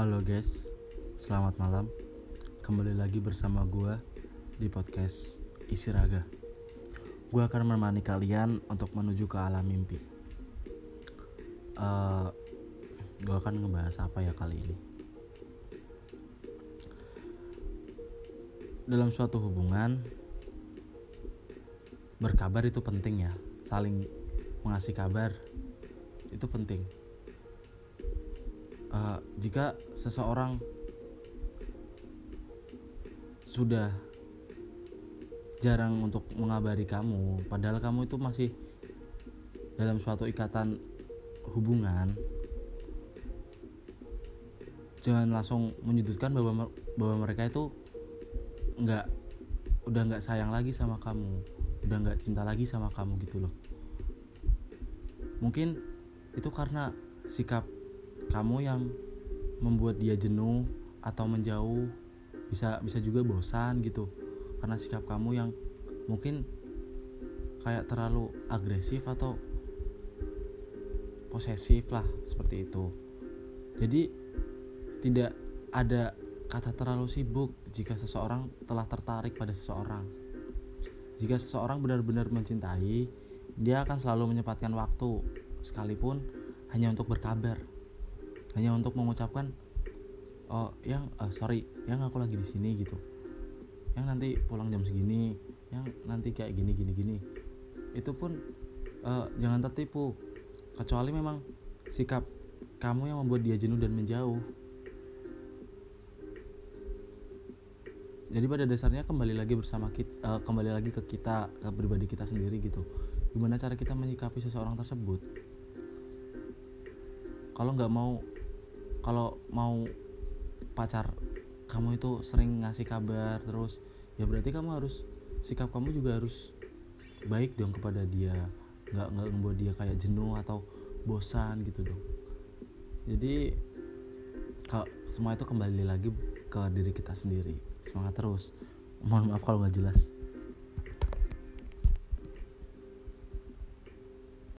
Halo guys, selamat malam. Kembali lagi bersama gue di podcast Isi Raga. Gue akan menemani kalian untuk menuju ke alam mimpi. Uh, gue akan ngebahas apa ya kali ini? Dalam suatu hubungan, berkabar itu penting ya. Saling mengasih kabar itu penting uh, jika seseorang sudah jarang untuk mengabari kamu padahal kamu itu masih dalam suatu ikatan hubungan jangan langsung menyudutkan bahwa bahwa mereka itu nggak udah nggak sayang lagi sama kamu udah nggak cinta lagi sama kamu gitu loh. Mungkin itu karena sikap kamu yang membuat dia jenuh atau menjauh bisa bisa juga bosan gitu. Karena sikap kamu yang mungkin kayak terlalu agresif atau posesif lah seperti itu. Jadi tidak ada kata terlalu sibuk jika seseorang telah tertarik pada seseorang. Jika seseorang benar-benar mencintai dia akan selalu menyempatkan waktu sekalipun hanya untuk berkabar hanya untuk mengucapkan oh yang uh, sorry yang aku lagi di sini gitu. Yang nanti pulang jam segini yang nanti kayak gini gini gini. Itu pun uh, jangan tertipu. Kecuali memang sikap kamu yang membuat dia jenuh dan menjauh. Jadi pada dasarnya kembali lagi bersama kita uh, eh, kembali lagi ke kita ke pribadi kita sendiri gitu. Gimana cara kita menyikapi seseorang tersebut? Kalau nggak mau kalau mau pacar kamu itu sering ngasih kabar terus ya berarti kamu harus sikap kamu juga harus baik dong kepada dia. Nggak nggak membuat dia kayak jenuh atau bosan gitu dong. Jadi semua itu kembali lagi ke diri kita sendiri. Semangat terus. Mohon maaf kalau nggak jelas